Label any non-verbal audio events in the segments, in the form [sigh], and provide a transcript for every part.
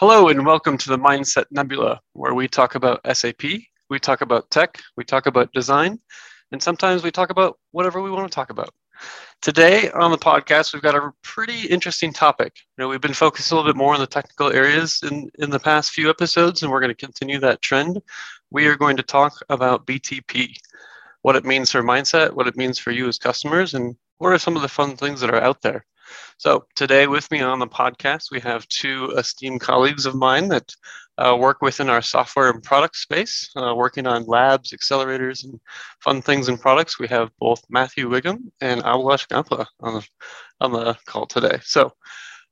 Hello, and welcome to the Mindset Nebula, where we talk about SAP, we talk about tech, we talk about design, and sometimes we talk about whatever we want to talk about. Today on the podcast, we've got a pretty interesting topic. You know, we've been focused a little bit more on the technical areas in, in the past few episodes, and we're going to continue that trend. We are going to talk about BTP, what it means for mindset, what it means for you as customers, and what are some of the fun things that are out there. So today with me on the podcast, we have two esteemed colleagues of mine that uh, work within our software and product space, uh, working on labs, accelerators, and fun things and products. We have both Matthew Wiggum and Abhilash Gampla on the, on the call today. So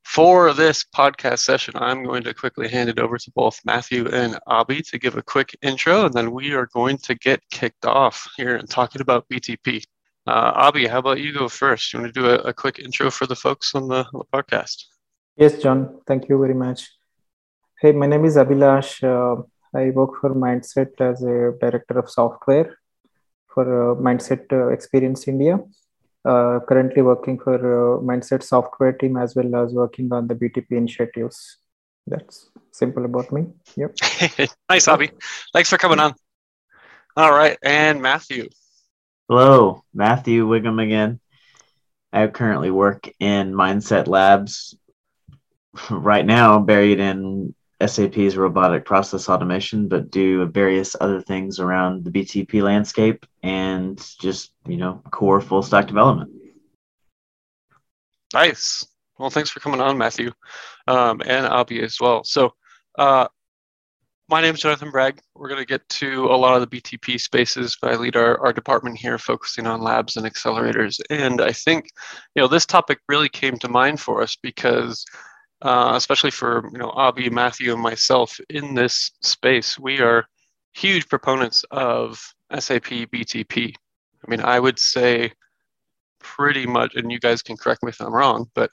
for this podcast session, I'm going to quickly hand it over to both Matthew and Abhi to give a quick intro, and then we are going to get kicked off here and talking about BTP. Uh, Abhi, how about you go first? You want to do a, a quick intro for the folks on the, on the, podcast? Yes, John. Thank you very much. Hey, my name is Abhilash. Uh, I work for Mindset as a director of software for uh, Mindset uh, Experience India. Uh, currently working for uh, Mindset software team as well as working on the BTP initiatives. That's simple about me. Yep. [laughs] nice, Abhi. Thanks for coming on. All right, and Matthew. Hello, Matthew Wiggum again. I currently work in Mindset Labs right now, buried in SAP's robotic process automation, but do various other things around the BTP landscape and just, you know, core full stack development. Nice. Well, thanks for coming on, Matthew, um, and Abhi as well. So, uh, my name is Jonathan Bragg. We're going to get to a lot of the BTP spaces, but I lead our, our department here focusing on labs and accelerators. And I think, you know, this topic really came to mind for us because, uh, especially for, you know, Abhi, Matthew, and myself in this space, we are huge proponents of SAP BTP. I mean, I would say pretty much, and you guys can correct me if I'm wrong, but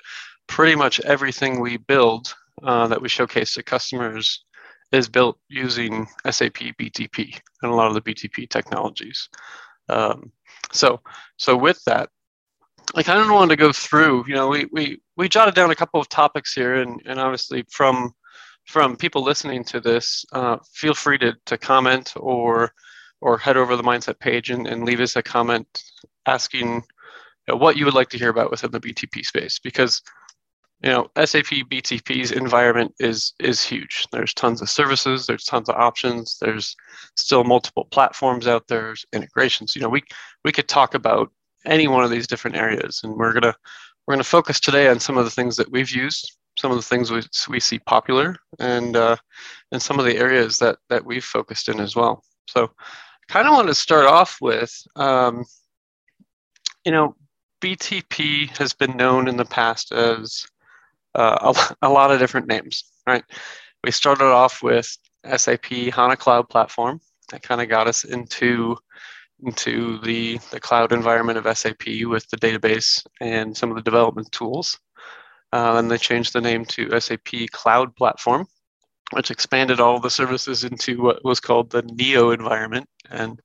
pretty much everything we build uh, that we showcase to customers is built using SAP BTP and a lot of the BTP technologies. Um, so, so with that, I kind of wanted to go through. You know, we we we jotted down a couple of topics here, and and obviously from from people listening to this, uh, feel free to to comment or or head over the mindset page and, and leave us a comment asking you know, what you would like to hear about within the BTP space because you know sap btp's environment is is huge. There's tons of services there's tons of options there's still multiple platforms out there there's integrations. You know we we could talk about any one of these different areas and we're gonna we're gonna focus today on some of the things that we've used some of the things we, we see popular and uh, and some of the areas that that we've focused in as well. So i kind of want to start off with um, you know btp has been known in the past as uh, a, a, lot of different names, right? We started off with SAP HANA Cloud Platform. That kind of got us into into the, the cloud environment of SAP with the database and some of the development tools. Uh, and they changed the name to SAP Cloud Platform, which expanded all the services into what was called the Neo environment. And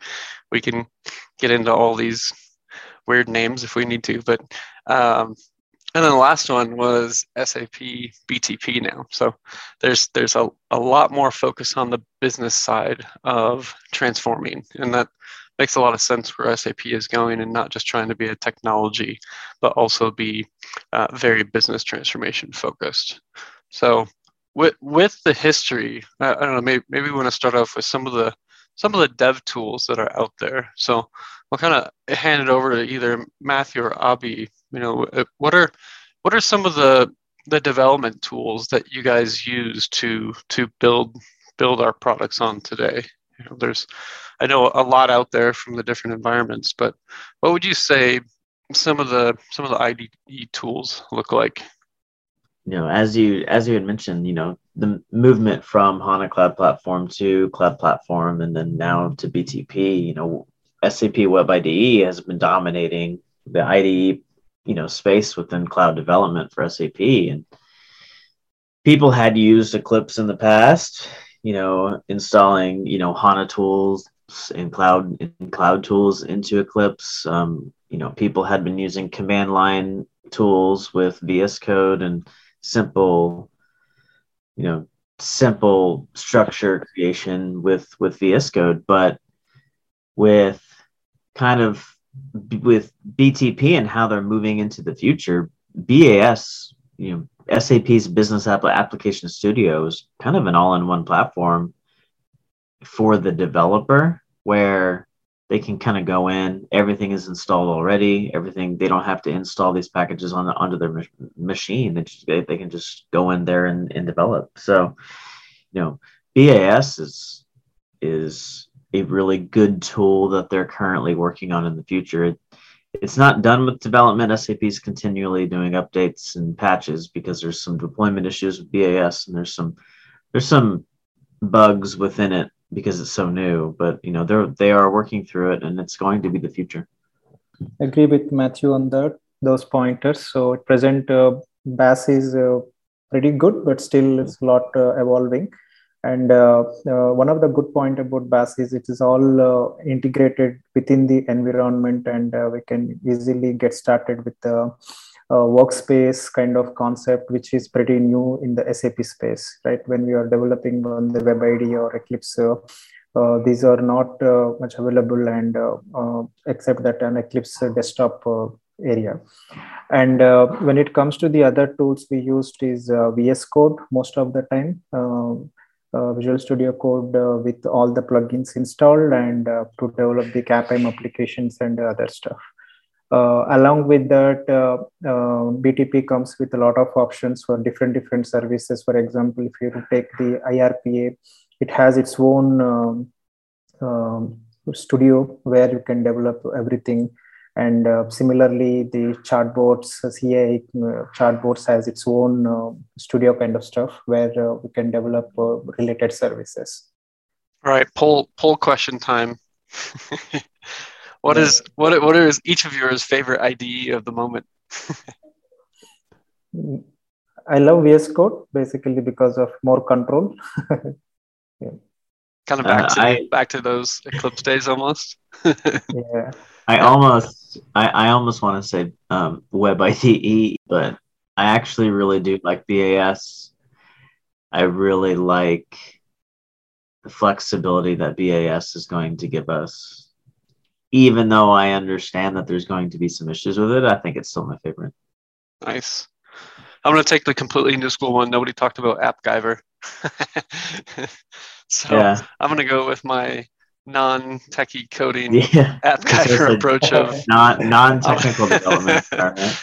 we can get into all these weird names if we need to, but um, and then the last one was SAP BTP now. So there's there's a, a lot more focus on the business side of transforming, and that makes a lot of sense where SAP is going, and not just trying to be a technology, but also be uh, very business transformation focused. So with with the history, I, I don't know, maybe maybe we want to start off with some of the some of the dev tools that are out there. So I'll kind of hand it over to either Matthew or Abhi. You know, uh, what are what are some of the the development tools that you guys use to to build build our products on today? You know, there's I know a lot out there from the different environments, but what would you say some of the some of the IDE tools look like? You know, as you as you had mentioned, you know, the movement from HANA Cloud Platform to Cloud Platform, and then now to BTP. You know, SAP Web IDE has been dominating the IDE, you know, space within cloud development for SAP. And people had used Eclipse in the past, you know, installing, you know, HANA tools and cloud and cloud tools into Eclipse. Um, you know, people had been using command line tools with VS Code and simple, you know, simple structure creation with with VS Code, but with kind of with BTP and how they're moving into the future, BAS, you know, SAP's Business App- Application Studio is kind of an all-in-one platform for the developer where they can kind of go in everything is installed already everything they don't have to install these packages on onto their machine they, just, they, they can just go in there and, and develop. So you know bas is is a really good tool that they're currently working on in the future it, it's not done with development sap is continually doing updates and patches because there's some deployment issues with bas and there's some there's some bugs within it because it's so new. But you know, they're they are working through it, and it's going to be the future. I agree with Matthew on that those pointers. So at present, uh, BAS is uh, pretty good, but still it's a lot uh, evolving. And uh, uh, one of the good point about BAS is it is all uh, integrated within the environment, and we can easily get started with the workspace kind of concept, which is pretty new in the SAP space, right? When we are developing on the Web IDE or Eclipse, uh, these are not uh, much available and uh, except that an Eclipse desktop area. And when it comes to the other tools we used is VS Code most of the time. Visual Studio Code with all the plugins installed and to develop the CAPM applications and other stuff. Uh, along with that, uh, uh, BTP comes with a lot of options for different different services. For example, if you take the IRPA, it has its own um, um, studio where you can develop everything. And uh, similarly, the chatbots, CA uh, chatbots has its own uh, studio kind of stuff where we can develop related services. All right, poll poll question time. [laughs] What yeah. is what what is each of yours favorite IDE of the moment? [laughs] I love VS Code basically because of more control. [laughs] yeah. Kind of back uh, to I, back to those Eclipse days almost. yeah. I almost I, I almost want to say um, Web IDE, but I actually really do like BAS. I really like the flexibility that BAS is going to give us even though I understand that there's going to be some issues with it, I think it's still my favorite. Nice. I'm going to take the completely new school one. Nobody talked about AppGyver. [laughs] so yeah. I'm going to go with my non-techie coding yeah. AppGyver [laughs] approach of [laughs] non non-technical [laughs] development environment,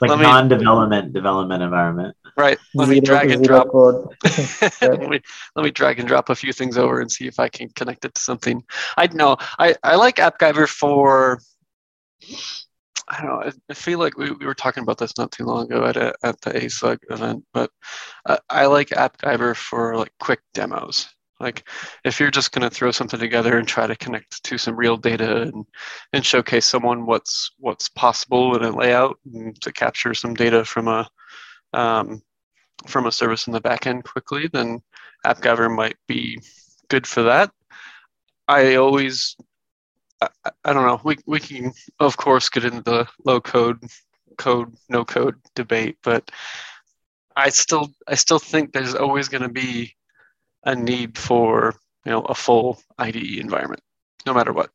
like me, non-development development environment. Right. Let me drag and drop. let, me, let me drag and drop a few things over and see if I can connect it to something. I know I, I like AppGyver for. I don't know. I feel like we, we were talking about this not too long ago at a, at the ASUG event, but I, I like AppGyver for like quick demos. Like if you're just going to throw something together and try to connect to some real data and, and showcase someone what's what's possible in a layout to capture some data from a um, from a service in the backend quickly, then AppGyver might be good for that. I always I, I don't know. We we can of course get into the low code code no code debate, but I still I still think there's always going to be a need for you know a full IDE environment, no matter what.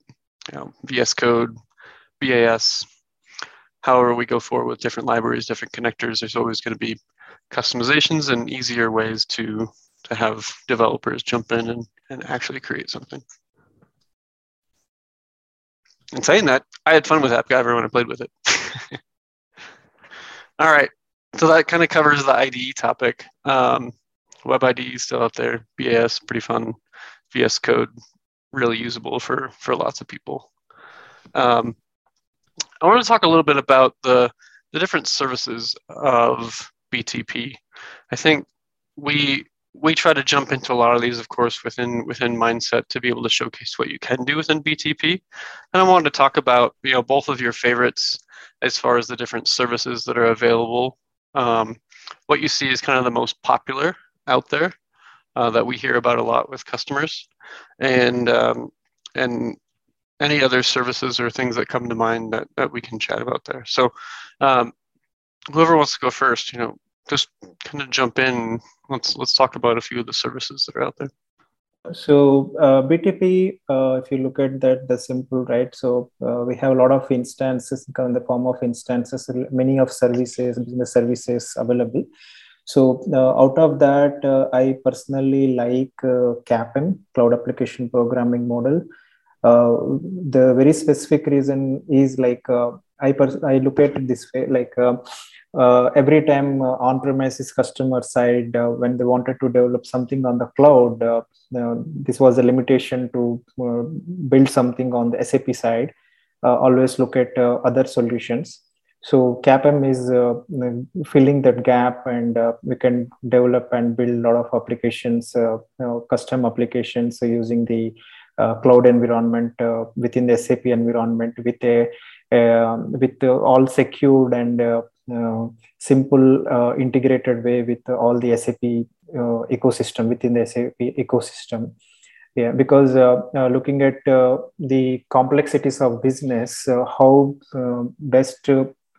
You know, VS Code, BAS, however we go forward with different libraries, different connectors, there's always going to be customizations and easier ways to to have developers jump in and, and actually create something. And saying that, I had fun with AppGyver when I played with it. [laughs] All right, so that kind of covers the IDE topic. Um, Web is still out there. BAS pretty fun. VS Code really usable for for lots of people. Um, I want to talk a little bit about the the different services of BTP. I think we we try to jump into a lot of these, of course, within within mindset to be able to showcase what you can do within BTP. And I wanted to talk about you know both of your favorites as far as the different services that are available. Um, what you see is kind of the most popular out there uh, that we hear about a lot with customers, and um, and any other services or things that come to mind that, that we can chat about there. So, um, whoever wants to go first, you know, just kind of jump in. Let's let's talk about a few of the services that are out there. So uh, BTP, uh, if you look at that, the simple right. So uh, we have a lot of instances in the form of instances, many of services, business services available. So uh, out of that, uh, I personally like uh, CAPM, Cloud Application Programming Model. the very specific reason is like I pers- I look at it this way, like uh, every time uh, on-premises customer side uh, when they wanted to develop something on the cloud uh, uh, this was a limitation to uh, build something on the sap side always look at other solutions so capm is uh, filling that gap and uh, we can develop and build a lot of applications uh, you know, custom applications using the cloud environment within the sap environment with a um, with all secured and uh, simple uh, integrated way with all the SAP uh, ecosystem within the SAP ecosystem. Yeah, because looking at the complexities of business, how best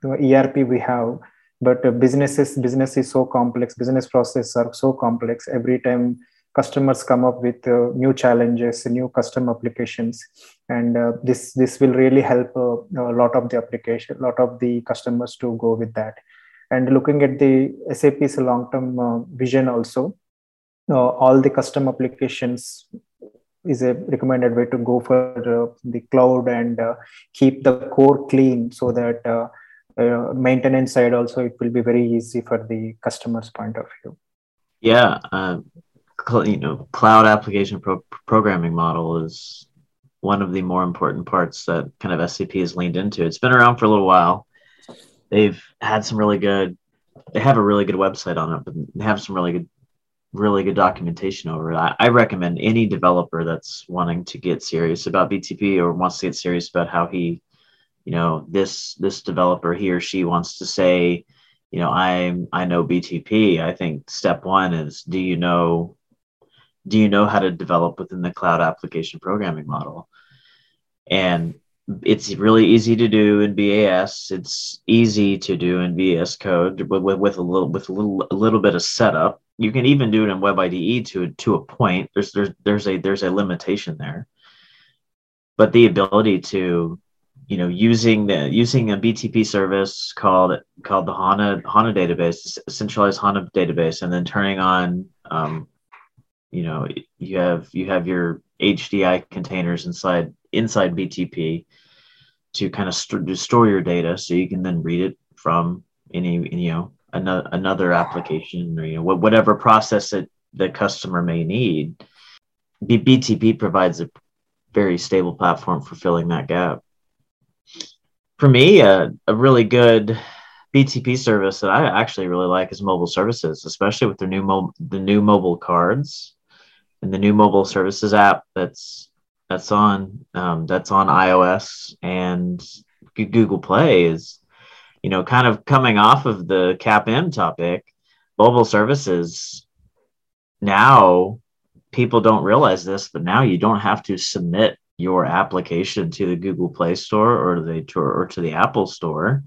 ERP we have, but businesses business is so complex business processes are so complex. Every time customers come up with uh, new challenges new custom applications and uh, this this will really help uh, a lot of the application a lot of the customers to go with that. And looking at the sap's long term uh, vision also uh, all the custom applications is a recommended way to go for uh, the cloud and keep the core clean so that Uh, maintenance side also it will be very easy for the customer's point of view yeah uh, you know cloud application pro- programming model is one of the more important parts that kind of scp has leaned into. It's been around for a little while. They've had some really good. They have a really good website on it, but they have some really good, really good documentation over it. I, I recommend any developer that's wanting to get serious about BTP or wants to get serious about how he, you know, this this developer he or she wants to say, you know, I'm I know BTP. I think step one is do you know do you know how to develop within the cloud application programming model? And it's really easy to do in BAS. It's easy to do in VS Code with, with, with, a little with a little a little bit of setup. You can even do it in Web IDE to to a point. There's there's there's a there's a limitation there, but the ability to you know using the using a BTP service called called the HANA HANA database, centralized HANA database, and then turning on um, you know you have you have your HDI containers inside inside BTP to kind of st- store your data, so you can then read it from any you know another another application or you know whatever process that the customer may need. B- BTP provides a very stable platform for filling that gap. For me, a, a really good BTP service that I actually really like is mobile services, especially with their new mo- the new mobile cards and the new mobile services app that's that's on um, that's on iOS and Google Play is you know kind of coming off of the CAPM topic. Mobile services now people don't realize this, but now you don't have to submit your application to the Google Play Store or the or to the Apple Store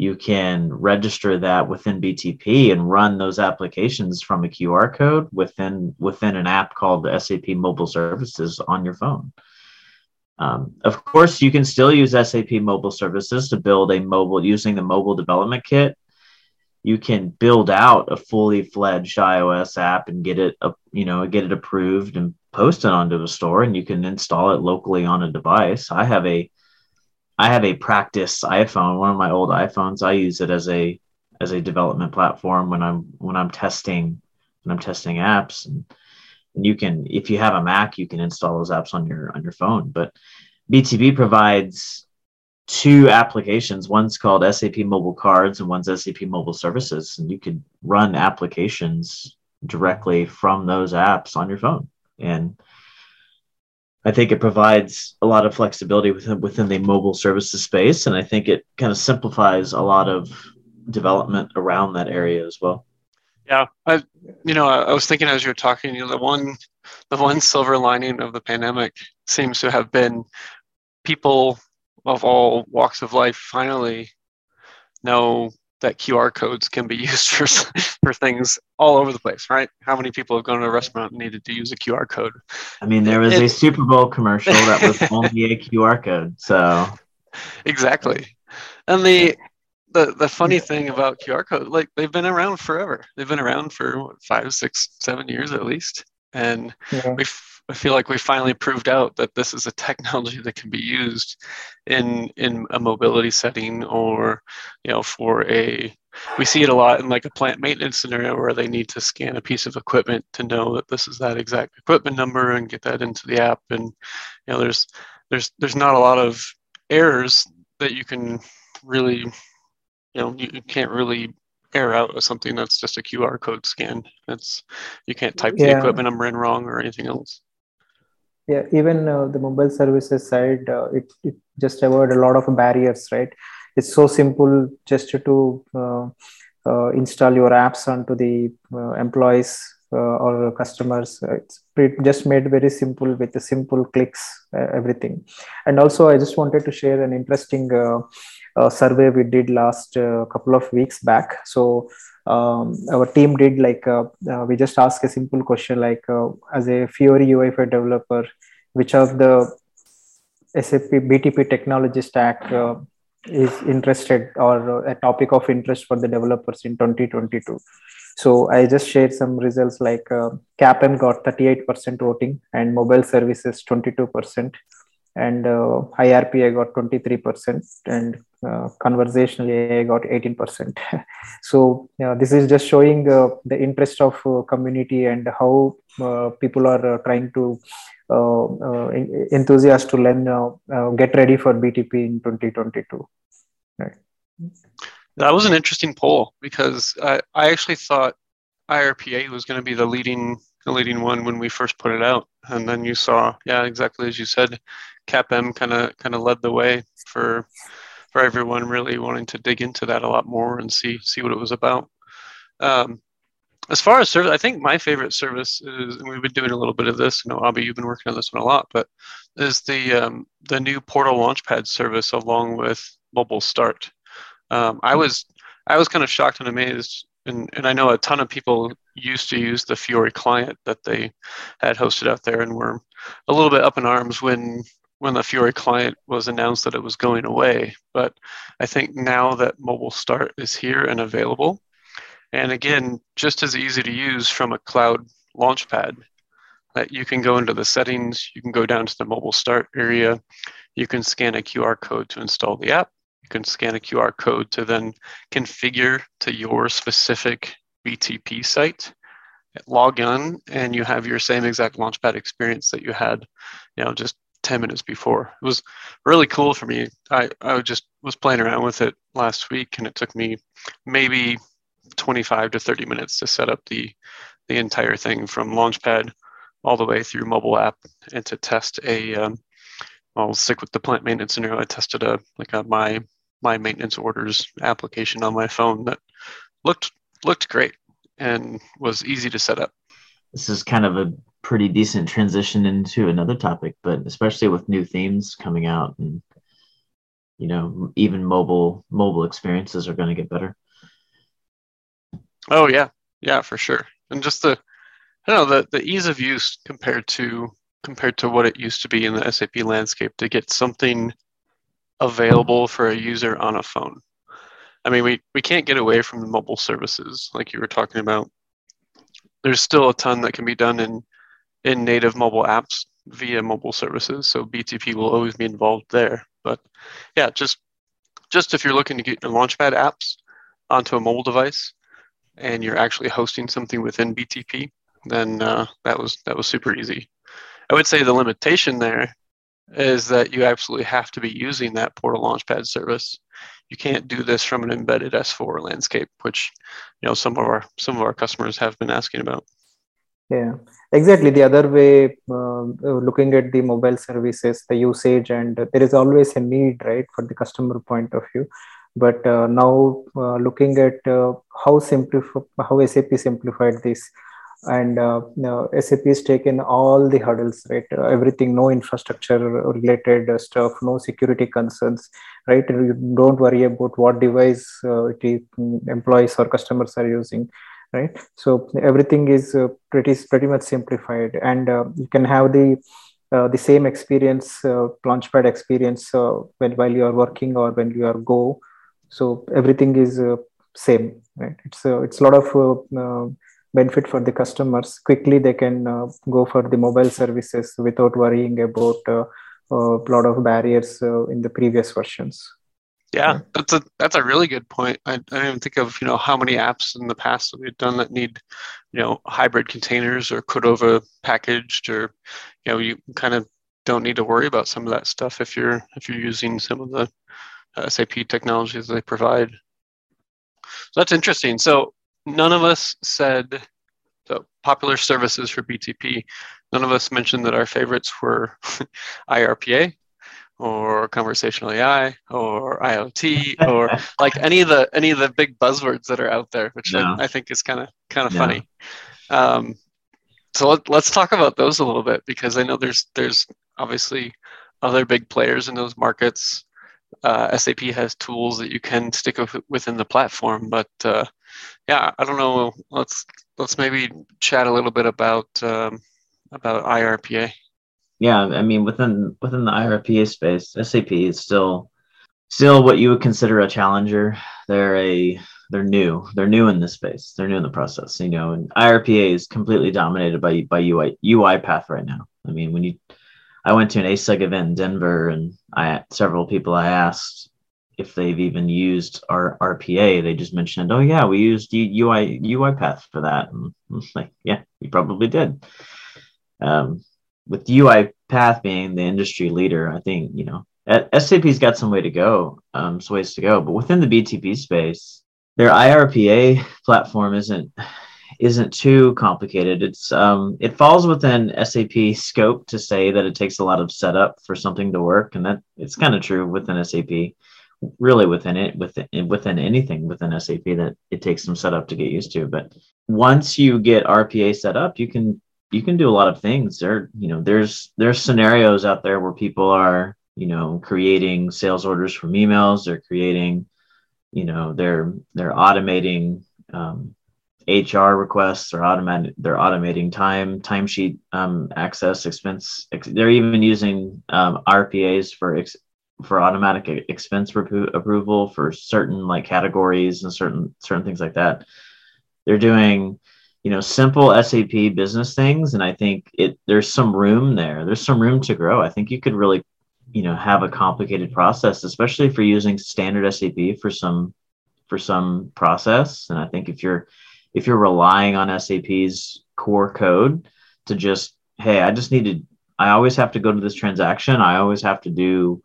you can register that within BTP and run those applications from a QR code within within an app called SAP Mobile Services on your phone. Um, of course, you can still use SAP Mobile Services to build a mobile using the mobile development kit. You can build out a fully fledged iOS app and get it, you know, get it approved and post it onto a store, and you can install it locally on a device. I have a I have a practice iPhone, one of my old iPhones. I use it as a as a development platform when I'm when I'm testing when I'm testing apps and, and you can if you have a Mac you can install those apps on your on your phone. But BTP provides two applications. One's called SAP Mobile Cards and one's SAP Mobile Services, and you could run applications directly from those apps on your phone. And I think it provides a lot of flexibility within within the mobile services space, and I think it kind of simplifies a lot of development around that area as well. Yeah, I you know I was thinking as you were talking, you know, the one the one silver lining of the pandemic seems to have been people of all walks of life finally know that QR codes can be [laughs] used for for things all over the place, right? How many people have gone to a restaurant and needed to use a QR code? I mean, there was it, a Super Bowl commercial that was [laughs] only a QR code, so exactly. And the the the funny thing about QR code, like they've been around forever. They've been around for what, five, six, seven years at least, and yeah. we I feel like we finally proved out that this is a technology that can be used in in a mobility setting or you know for a we see it a lot in like a plant maintenance scenario where they need to scan a piece of equipment to know that this is that exact equipment number and get that into the app and you know there's there's there's not a lot of errors that you can really you know you, you can't really error out of something that's just a QR code scan. That's you can't type yeah. the equipment number in wrong or anything else yeah even uh, the mobile services side uh, it, it just avoid a lot of barriers right? It's so simple just to uh, uh install your apps onto the uh, employees uh, or customers. It's just made very simple with the simple clicks everything. And also i just wanted to share an interesting survey we did last couple of weeks back. So um, our team did like uh, uh, we just asked a simple question like uh, as a Fiori UI5 developer, which of the SAP BTP technology stack uh, is interested or a topic of interest for the developers in 2022. So I just shared some results like uh, CAPM got 38% voting and mobile services 22% and uh, IRP got 23% and uh, conversational AI got 18%. [laughs] so this is just showing uh, the interest of uh, community and how people are trying to enthusiast to learn, get ready for BTP in 2022. Right. That was an interesting poll because I, I actually thought IRPA was going to be the leading the leading one when we first put it out, and then you saw, yeah, exactly as you said, CAPM kind of kind of led the way for for everyone really wanting to dig into that a lot more and see see what it was about. Um, as far as service, I think my favorite service is, and we've been doing a little bit of this. You know, Abhi, you've been working on this one a lot, but is the um, the new Portal Launchpad service along with Mobile Start. Um, I was I was kind of shocked and amazed, and, and I know a ton of people used to use the Fiori client that they had hosted out there, and were a little bit up in arms when when the Fiori client was announced that it was going away. But I think now that Mobile Start is here and available, and again, just as easy to use from a cloud launchpad, that you can go into the settings, you can go down to the Mobile Start area, you can scan a QR code to install the app, you can scan a QR code to then configure to your specific BTP site log in and you have your same exact launchpad experience that you had you know just 10 minutes before. It was really cool for me. I, I just was playing around with it last week and it took me maybe 25 to 30 minutes to set up the, the entire thing from Launchpad all the way through mobile app and to test a, um, I'll stick with the plant maintenance scenario. I tested a, like a my, my maintenance orders application on my phone that looked, looked great and was easy to set up. This is kind of a pretty decent transition into another topic, but especially with new themes coming out and you know, even mobile mobile experiences are going to get better. Oh yeah, yeah, for sure. And just the, I know, the the ease of use compared to compared to what it used to be in the SAP landscape to get something available for a user on a phone. I mean, we we can't get away from the mobile services like you were talking about. There's still a ton that can be done in in native mobile apps via mobile services. So BTP will always be involved there. But yeah, just just if you're looking to get your Launchpad apps onto a mobile device and you're actually hosting something within BTP, then uh, that was that was super easy. I would say the limitation there is that you absolutely have to be using that Portal Launchpad service. You can't do this from an embedded S4 landscape, which you know some of our some of our customers have been asking about. Yeah, exactly. The other way, uh, looking at the mobile services, the usage, and there is always a need, right, for the customer point of view. But uh, now, uh, looking at uh, how simplify, how SAP simplified this, and uh, you SAP has taken all the hurdles, right? Uh, everything, no infrastructure related stuff, no security concerns, right? You don't worry about what device uh, it employees or customers are using, right? So everything is uh, pretty pretty much simplified, and uh, you can have the uh, the same experience, launchpad experience, when while you are working or when you are go. So everything is same, right? It's it's a lot of benefit for the customers quickly they can uh, go for the mobile services without worrying about uh, a lot of barriers uh, in the previous versions yeah that's a that's a really good point. I, I didn't even think of you know how many apps in the past that we've done that need you know hybrid containers or cordova packaged or you know you kind of don't need to worry about some of that stuff if you're if you're using some of the uh, sap technologies they provide. So that's interesting. So none of us said the popular services for BTP. None of us mentioned that our favorites were [laughs] IRPA or conversational AI or IoT [laughs] or like any of the any of the big buzzwords that are out there, which. I, I, think is kind of kind of funny. Um, so let, us talk about those a little bit because I know there's there's obviously other big players in those markets. Uh, SAP has tools that you can stick with, within the platform, but uh, yeah, I don't know. Let's let's maybe chat a little bit about um, about IRPA. Yeah, I mean within within the IRPA space, SAP is still still what you would consider a challenger. They're a they're new. They're new in this space. They're new in the process. You know, and IRPA is completely dominated by by UI UiPath right now. I mean, when you I went to an ASUG event in Denver, and I several people I asked if they've even used our RPA. They just mentioned, "Oh yeah, we used UI UiPath for that." And I'm like, yeah, you probably did. Um, with UiPath being the industry leader, I think you know SAP's got some way to go, um, some ways to go. But within the BTP space, their IRPA platform isn't isn't too complicated. It's um, it falls within SAP scope to say that it takes a lot of setup for something to work, and that it's kind of true within SAP really within it within within anything within SAP that it takes some setup to get used to. But once you get RPA set up, you can you can do a lot of things. There, you know, there's there's scenarios out there where people are, you know, creating sales orders from emails. They're creating, you know, they're they're automating um, HR requests. They're automating they're automating time timesheet um, access expense. They're even using um, RPAs for ex- for automatic expense repro- approval for certain like categories and certain certain things like that. They're doing, you know, simple SAP business things, and I think it there's some room there. There's some room to grow. I think you could really, you know, have a complicated process, especially if you're using standard SAP for some for some process. And I think if you're if you're relying on SAP's core code to just, hey, I just need to I always have to go to this transaction. I always have to do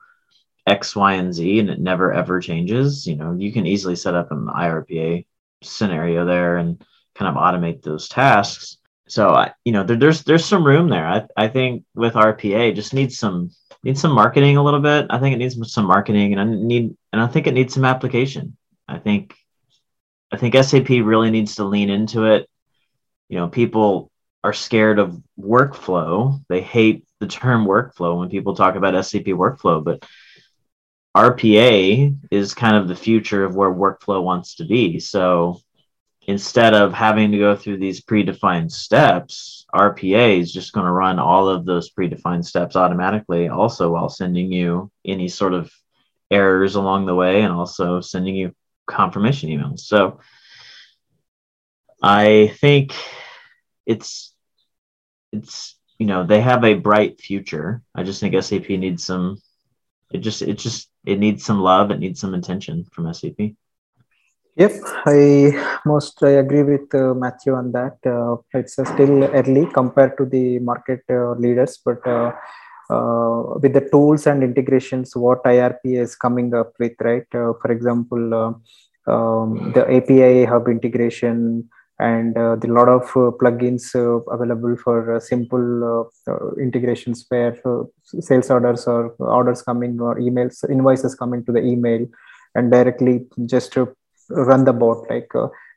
X, Y, and Z, and it never ever changes, you know, you can easily set up an IRPA scenario there and kind of automate those tasks. So, I, you know, there, there's there's some room there. I, I think with RPA, just needs some needs some marketing a little bit. I think it needs some marketing, and I need and I think it needs some application. I think I think SAP really needs to lean into it. You know, people are scared of workflow. They hate the term workflow when people talk about SAP workflow, but RPA is kind of the future of where workflow wants to be. So instead of having to go through these predefined steps, RPA is just going to run all of those predefined steps automatically, also while sending you any sort of errors along the way and also sending you confirmation emails. So I think it's it's you know they have a bright future. I just think SAP needs some it just it just it needs some love it needs some attention from sap yep i most i agree with uh, matthew on that. Uh, it's uh, still early compared to the market uh, leaders but uh, uh, with the tools and integrations what irp is coming up with right? For example um, the api hub integration and uh, the lot of plugins available for simple integrations where sales orders or orders coming or emails invoices coming to the email and directly just run the bot like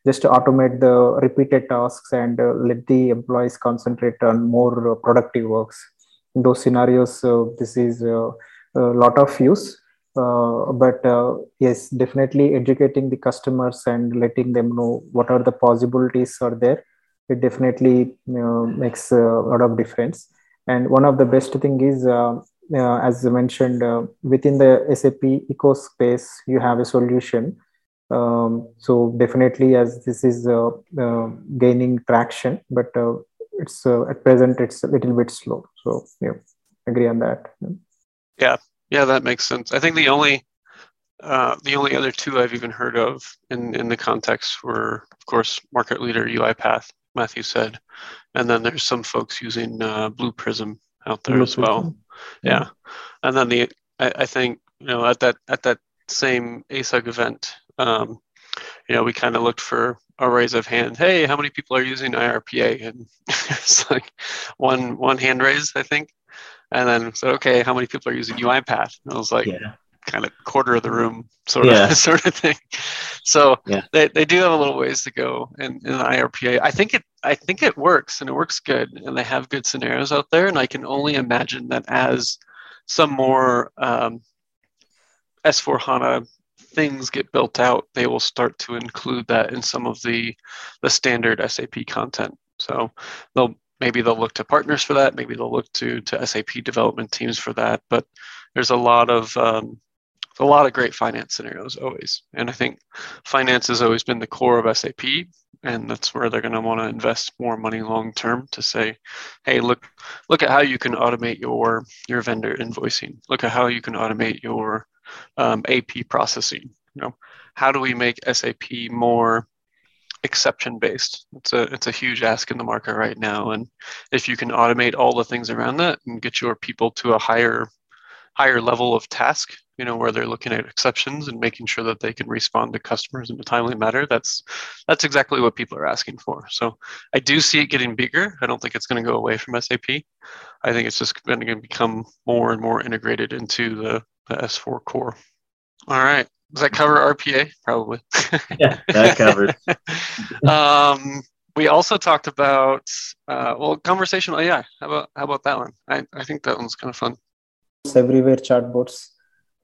just to automate the repeated tasks and uh, let the employees concentrate on more uh, productive works. In those scenarios, uh, this is uh, a lot of use. Uh, but uh, yes, definitely educating the customers and letting them know what are the possibilities are there. It definitely makes a lot of difference. And one of the best thing is uh, as mentioned, uh, within the SAP ecospace, you have a solution. Um, so definitely, as this is uh, uh gaining traction, but uh, it's uh, at present it's a little bit slow. So yeah, agree on that. Yeah, yeah, that makes sense. I think the only the only other two I've even heard of in in the context were, of course, market leader UiPath. Matthew said, and then there's some folks using Blue Prism out there Blue as Prism. well yeah. And then the I, I, think you know at that at that same ASUG event, um, you know, we kind of looked for a raise of hand. Hey, how many people are using IRPA? And [laughs] it's like one one hand raise, I think. And then said, okay, how many people are using UiPath? And I was like, yeah. kind of quarter of the room, sort of [laughs] sort of thing. So yeah. they, they do have a little ways to go in, in IRPA. I think it I think it works and it works good, and they have good scenarios out there. And I can only imagine that as some more um, S4 HANA things get built out, they will start to include that in some of the the standard SAP content. So they'll maybe they'll look to partners for that. Maybe they'll look to to SAP development teams for that. But there's a lot of um, a lot of great finance scenarios always, and I think finance has always been the core of SAP and that's where they're going to want to invest more money long term to say hey look look at how you can automate your your vendor invoicing look at how you can automate your um, ap processing you know? How do we make sap more exception based it's a it's a huge ask in the market right now and if you can automate all the things around that and get your people to a higher higher level of task you know where they're looking at exceptions and making sure that they can respond to customers in a timely manner that's that's exactly what people are asking for. So i do see it getting bigger. I don't think it's going to go away from sap i think it's just going to become more and more integrated into the, the s4 core. All right. Does that cover rpa probably. [laughs] Yeah that covered [laughs] um, we also talked about uh, well conversational ai how about how about that one? I, I think that one's kind of fun. It's everywhere chatbots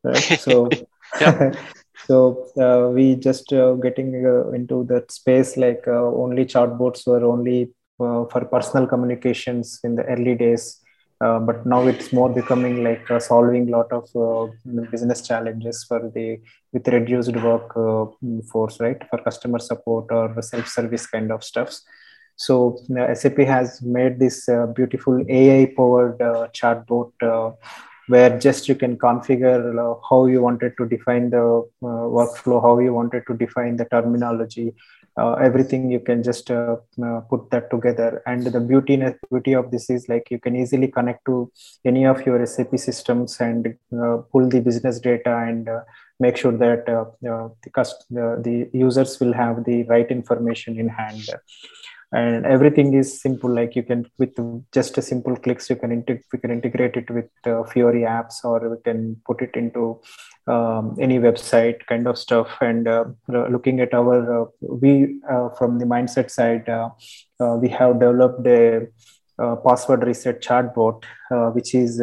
right? [laughs] So so uh, we just uh, getting uh, into that space like uh, only chatbots were only uh, for personal communications in the early days uh, but now it's more becoming like uh, solving a lot of uh, business challenges for the with reduced work uh, force right? For customer support or self-service kind of stuffs. So sap has made this beautiful ai powered chatbot where just you can configure uh, how you wanted to define the uh, workflow, how you wanted to define the terminology, uh, everything you can just uh, uh, put that together. And the beauty beauty of this is like you can easily connect to any of your SAP systems and uh, pull the business data and make sure that the, cust- the users will have the right information in hand and everything is simple like you can with just a simple clicks you can integ- we can integrate it with uh, fiori apps or we can put it into um, any website kind of stuff. And uh, looking at our uh, we uh, from the mindset side uh, uh, we have developed a password reset chatbot which is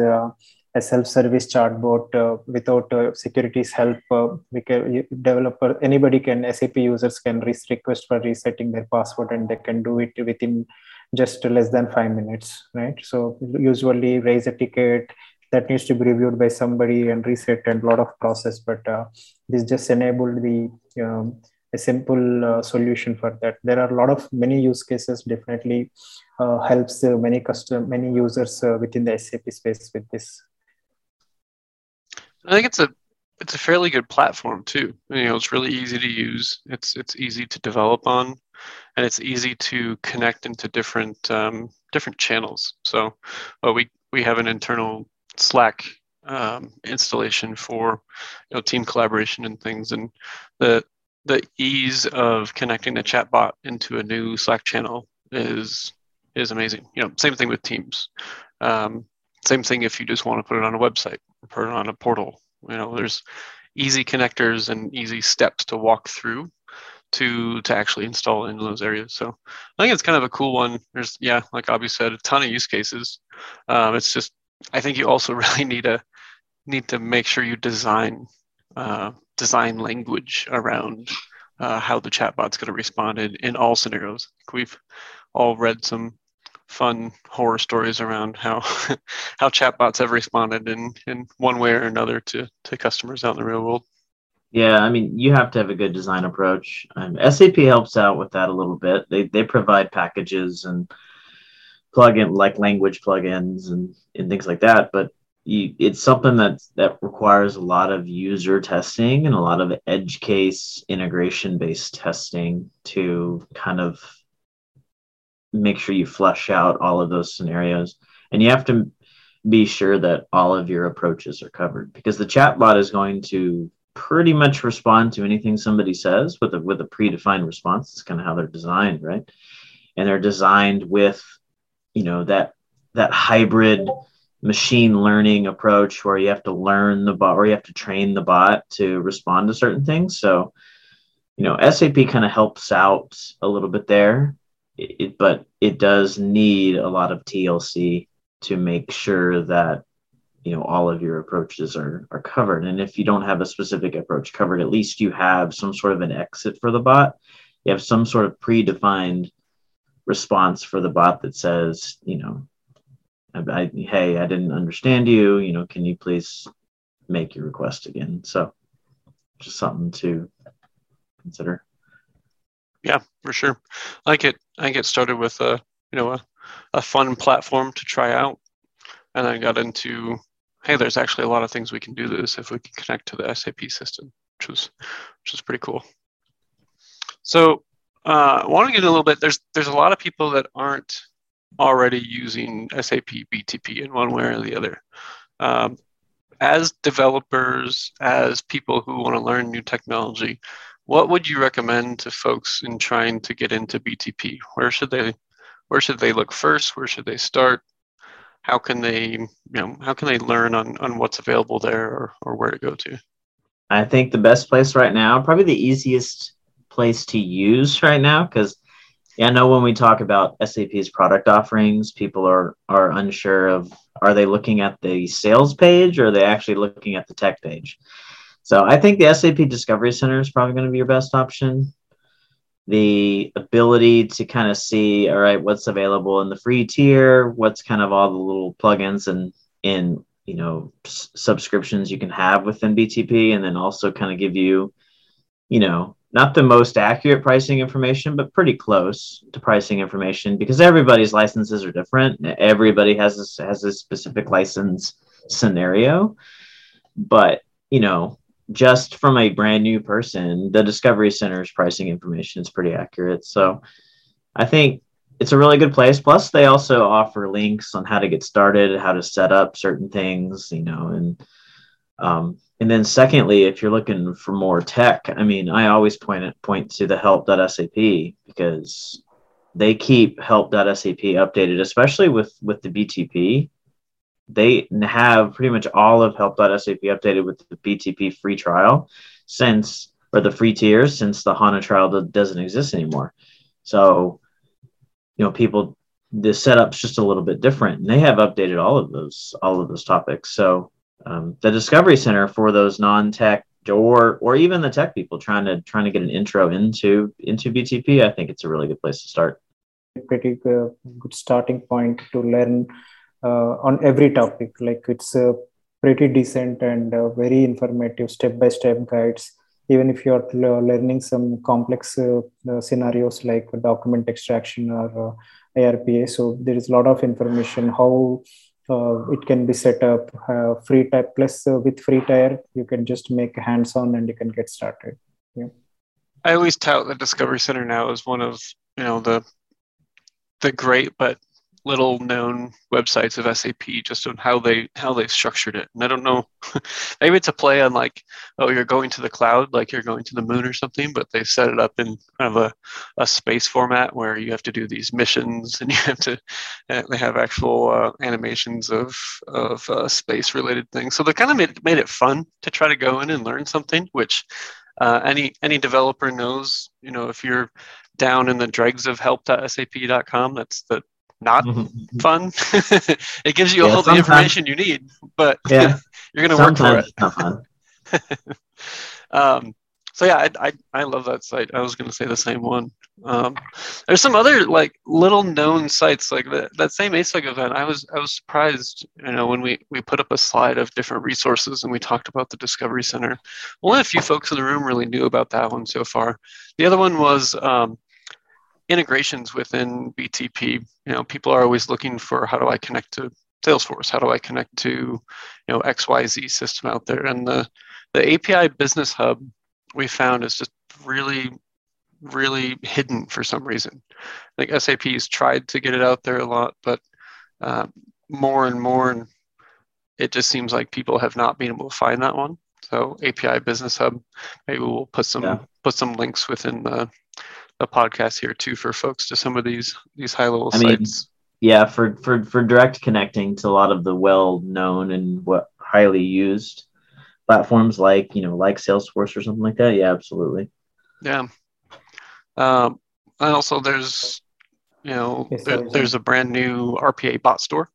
a self-service chatbot uh, without uh, security's help. Uh, we can developer anybody can SAP users can request for resetting their password and they can do it within just less than five minutes, right? So usually raise a ticket that needs to be reviewed by somebody and reset and a lot of process, but uh, this just enabled the um, a simple uh, solution for that. There are a lot of many use cases definitely uh, helps many custom many users within the SAP space with this I think it's a it's a fairly good platform too. You know, it's really easy to use. It's it's easy to develop on, and it's easy to connect into different um, different channels. So, well, we we have an internal Slack um, installation for you know team collaboration and things, and the the ease of connecting a chatbot into a new Slack channel is is amazing. You know, same thing with Teams. Um, same thing if you just want to put it on a website put it on a portal. You know, there's easy connectors and easy steps to walk through to to actually install into those areas. So I think it's kind of a cool one. There's yeah, like Abhi said, a ton of use cases. Um, it's just I think you also [laughs] really need to need to make sure you design uh, design language around uh, how the chatbot's going to respond in, in all scenarios. We've all read some fun horror stories around how [laughs] how chatbots have responded in in one way or another to to customers out in the real world. Yeah, I mean, you have to have a good design approach. Um, SAP helps out with that a little bit. They they provide packages and plugin like language plugins and and things like that, but you, it's something that that requires a lot of user testing and a lot of edge case integration based testing to kind of make sure you flush out all of those scenarios. And you have to be sure that all of your approaches are covered because the chatbot is going to pretty much respond to anything somebody says with a with a predefined response. It's kind of how they're designed right? And they're designed with you know that that hybrid machine learning approach where you have to learn the bot or you have to train the bot to respond to certain things. So, you know, SAP kind of helps out a little bit there, it, but it does need a lot of TLC to make sure that you know all of your approaches are are covered. And if you don't have a specific approach covered, at least you have some sort of an exit for the bot. You have some sort of predefined response for the bot that says, you know, I, hey, I didn't understand you. You know, can you please make your request again? So, just something to consider. Yeah, for sure. I get I get started with a you know a, a fun platform to try out, and I got into hey, there's actually a lot of things we can do this if we can connect to the SAP system, which was which was pretty cool. So uh, I want to get a little bit. There's there's a lot of people that aren't already using SAP BTP in one way or the other. Um, as developers, as people who want to learn new technology, what would you recommend to folks in trying to get into BTP? Where should they where should they look first? Where should they start? How can they, you know, how can they learn on, on what's available there or, or where to go to? I think the best place right now, probably the easiest place to use right now, because yeah, I know when we talk about SAP's product offerings, people are are unsure of are they looking at the sales page or are they actually looking at the tech page? So I think the SAP Discovery Center is probably going to be your best option. The ability to kind of see, all right, what's available in the free tier, what's kind of all the little plugins and in you know s- subscriptions you can have within BTP, and then also kind of give you, you know, not the most accurate pricing information, but pretty close to pricing information because everybody's licenses are different. Everybody has a, has a specific license scenario, but you know, just from a brand new person, the Discovery Center's pricing information is pretty accurate. So, I think it's a really good place. Plus, they also offer links on how to get started, how to set up certain things, you know, and um, and then secondly, if you're looking for more tech, I mean, I always point it point to the help.sap because they keep help.sap updated, especially with with the BTP. They have pretty much all of help.sap updated with the BTP free trial since or the free tiers since the HANA trial doesn't exist anymore. So, you know, people the setup's just a little bit different. And they have updated all of those all of those topics. So um, the Discovery Center for those non-tech or or even the tech people trying to trying to get an intro into into BTP. I think it's a really good place to start. Pretty good, good starting point to learn on every topic. Like it's a pretty decent and uh, very informative step-by-step guides. Even if you are learning some complex uh, uh, scenarios like document extraction or uh, IRPA, so there is a lot of information how uh, it can be set up uh, free type plus uh, with free tier you can just make hands on and you can get started yeah i always tout the discovery center now as one of you know the the great but little known websites of SAP just on how they how they've structured it. And I don't know, [laughs] maybe it's a play on like, oh, you're going to the cloud, like you're going to the moon or something, but they set it up in kind of a, a space format where you have to do these missions [laughs] and you have to, they have actual uh, animations of of uh, space related things. So they kind of made made it fun to try to go in and learn something, which uh, any any developer knows, you know, if you're down in the dregs of help.sap.com, that's the not mm-hmm. fun. [laughs] it gives you yeah, all the information you need, but yeah, [laughs] you're going to work for it. [laughs] um, so yeah, I, I, I love that site. I was going to say the same one. Um, there's some other like little known sites like that, that same ASUG event. I was I was surprised, you know, when we we put up a slide of different resources and we talked about the Discovery Center. Only a few folks in the room really knew about that one so far. The other one was um, integrations within BTP. You know, people are always looking for how do I connect to Salesforce? How do I connect to you know XYZ system out there? And the the API Business Hub we found is just really really hidden for some reason. I think SAP has tried to get it out there a lot, but uh, more and more, and it just seems like people have not been able to find that one. So API Business Hub, maybe we'll put some yeah. put some links within the the podcast here too for folks to some of these these high level I sites. Mean, yeah, for for for direct connecting to a lot of the well known and what highly used platforms like you know like Salesforce or something like that. Yeah, absolutely. Yeah. Um, and also there's you know there, there's a brand new RPA bot store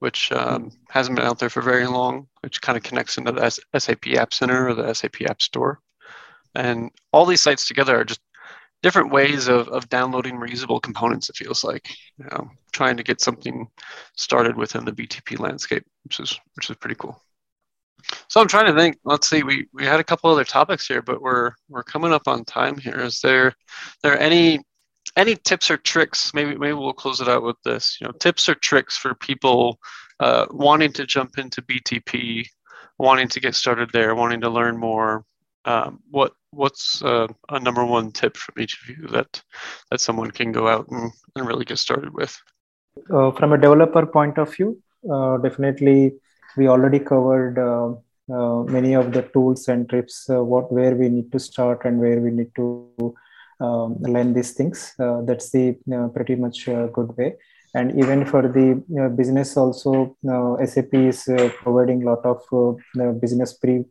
which um, hasn't been out there for very long, which kind of connects into the SAP App Center or the SAP App Store. And all these sites together are just different ways of, of downloading reusable components, it feels like. You know, trying to get something started within the BTP landscape, which is which is pretty cool. So I'm trying to think. Let's see. We we had a couple other topics here, but we're we're coming up on time here. Is there there any any tips or tricks? Maybe maybe we'll close it out with this. You know, tips or tricks for people uh, wanting to jump into BTP, wanting to get started there, wanting to learn more. Um, what what's uh, a number one tip from each of you that that someone can go out and, and really get started with? Uh, from a developer point of view, uh, definitely we already covered uh, uh, many of the tools and tips uh, what where we need to start and where we need to um, learn these things that's the pretty much good way and even for the business also sap is providing a lot of business pre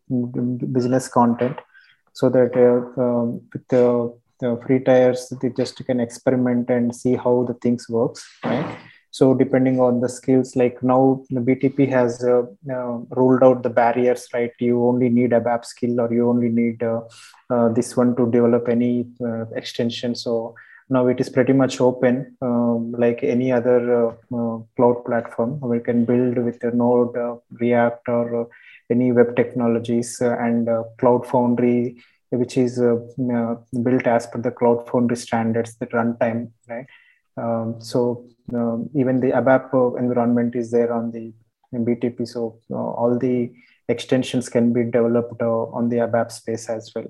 business content so that um, with the, the free tiers they just can experiment and see how the things works right? So depending on the skills like now btp has uh, uh, ruled out the barriers right? You only need a ABAP skill or you only need uh, uh, this one to develop any uh, extension. So now it is pretty much open um, like any other uh, cloud platform we can build with a node react or any web technologies and cloud foundry which is built as per the cloud foundry standards that runtime right um, so um, even the ABAP environment is there on the BTP. So uh, all the extensions can be developed uh, on the ABAP space as well.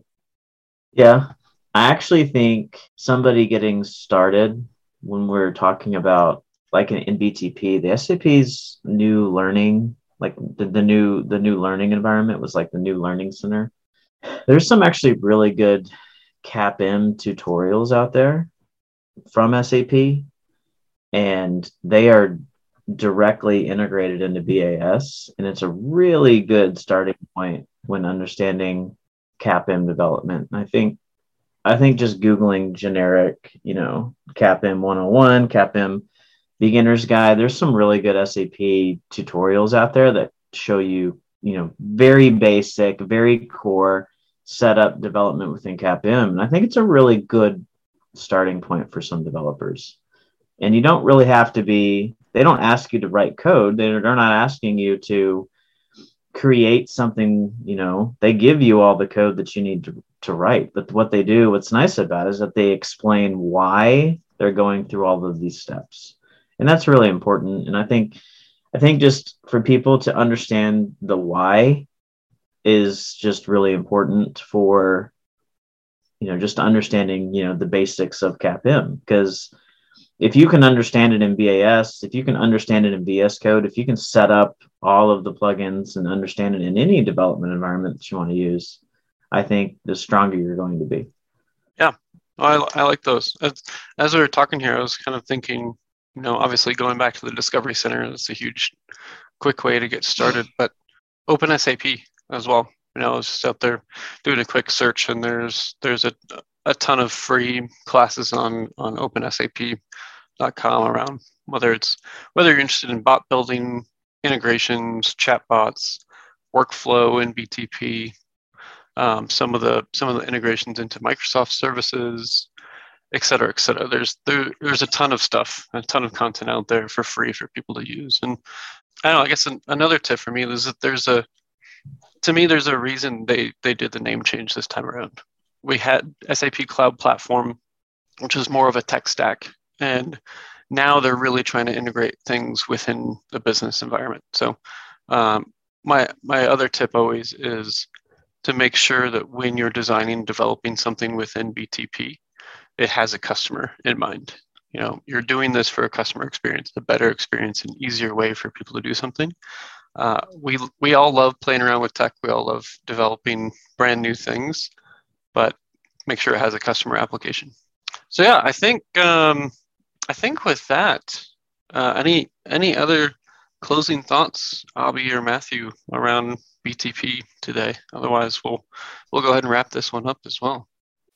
Yeah, I actually think somebody getting started when we're talking about like an in BTP, the SAP's new learning, like the, the new the new learning environment was like the new learning center. There's some actually really good CAPM tutorials out there from SAP, and they are directly integrated into BAS, and it's a really good starting point when understanding CAPM development. I think I think just googling generic, you know, CAPM 101, CAPM beginner's guide, there's some really good SAP tutorials out there that show you, you know, very basic, very core setup development within CAPM. And I think it's a really good starting point for some developers. And you don't really have to be, they don't ask you to write code. They're, they're not asking you to create something, you know, they give you all the code that you need to, to write. But what they do, what's nice about is that they explain why they're going through all of these steps. And that's really important. And I think, I think just for people to understand the why is just really important for you know just understanding you know the basics of CAPM because if you can understand it in BAS, if you can understand it in VS Code, if you can set up all of the plugins and understand it in any development environment that you want to use, I think the stronger you're going to be. Yeah, I, I like those. As, as we were talking here, I was kind of thinking, you know, obviously going back to the Discovery Center is a huge, quick way to get started, but Open SAP as well. You know, I was just out there doing a quick search, and there's there's a a ton of free classes on on OpenSAP.com around whether it's whether you're interested in bot building, integrations, chatbots, workflow in BTP, um, some of the some of the integrations into Microsoft services, et cetera, et cetera. There's there, there's a ton of stuff, a ton of content out there for free for people to use. And I don't know. I guess an, another tip for me is that there's a to me there's a reason they they did the name change this time around. We had SAP Cloud Platform, which is more of a tech stack, and now they're really trying to integrate things within the business environment. So um, my my other tip always is to make sure that when you're designing developing something within btp it has a customer in mind. You know you're doing this for a customer experience a better experience an easier way for people to do something. Uh, we we all love playing around with tech. We all love developing brand new things but make sure it has a customer application. So yeah i think um, i think with that uh, any any other closing thoughts, Abhi or Matthew, around BTP today? Otherwise, we'll we'll go ahead and wrap this one up as well.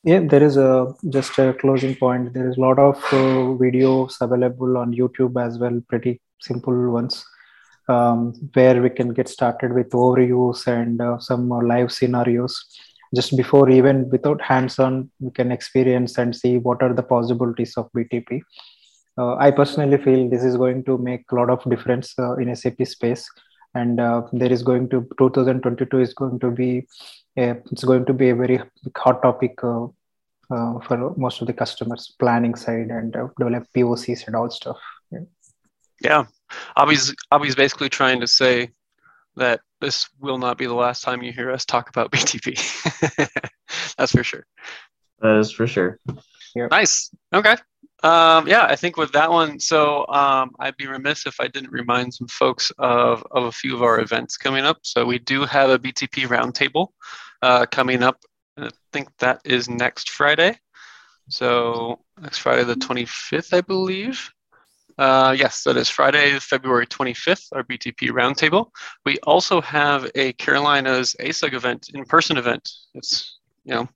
Yeah, there is a just a closing point. There is a lot of uh, videos available on YouTube as well, pretty simple ones, um, where we can get started with overviews and uh, some live scenarios. Just before even without hands-on, we can experience and see what are the possibilities of BTP uh, I personally feel this is going to make a lot of difference uh, in SAP space, and uh, there is going to 2022 is going to be a, it's going to be a very hot topic uh, uh, for most of the customers planning side and uh, develop POCs and all stuff. Yeah, yeah. Abhi's Abhi's basically trying to say that this will not be the last time you hear us talk about [laughs] BTP. [laughs] That's for sure. That is for sure. Yeah. Nice. Okay. Um, yeah, I think with that one, so um, I'd be remiss if I didn't remind some folks of, of a few of our events coming up. So we do have a BTP roundtable uh, coming up. I think that is next Friday. So next Friday, the 25th, I believe. Uh, yes, that is Friday, February 25th, our BTP roundtable. We also have a Carolinas ASUG event, in-person event. It's, you know,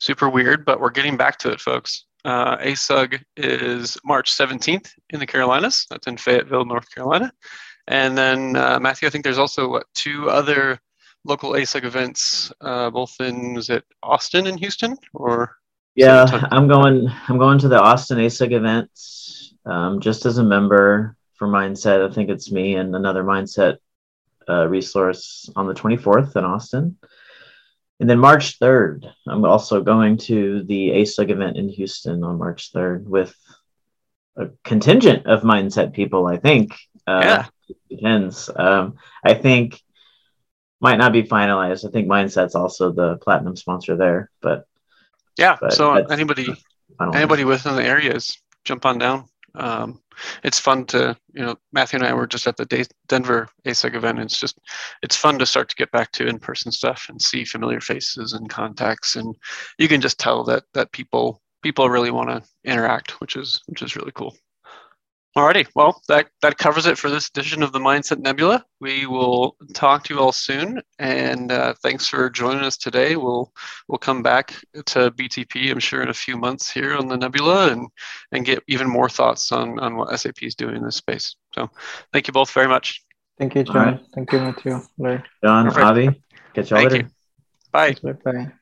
super weird, but we're getting back to it, folks. Uh, ASUG is March 17th in the Carolinas. That's in Fayetteville, North Carolina. And then, uh, Matthew, I think there's also what, two other local ASUG events, uh, both in, is it Austin and Houston? Or yeah, I'm going. I'm going to the Austin ASUG events um, just as a member for Mindset. I think it's me and another Mindset uh, resource on the 24th in Austin. And then March 3rd, I'm also going to the ASUG event in Houston on March 3rd with a contingent of mindset people, I think. Uh, yeah. Depends. Um, I think might not be finalized. I think Mindset's also the platinum sponsor there, but yeah. But so anybody, anybody within the areas, jump on down um, it's fun to you know Matthew and I were just at the Denver ASUG event. And it's just it's fun to start to get back to in-person stuff and see familiar faces and contacts, and you can just tell that that people people really want to interact, which is which is really cool. Alrighty, well, that, that covers it for this edition of the Mindset Nebula. We will talk to you all soon, and uh, thanks for joining us today. We'll we'll come back to BTP, I'm sure, in a few months here on the Nebula, and and get even more thoughts on on what SAP is doing in this space. So, thank you both very much. Thank you, John. Right. Thank you, Matthew. Bye. John, Perfect. Abhi, catch you all later. Bye. Bye.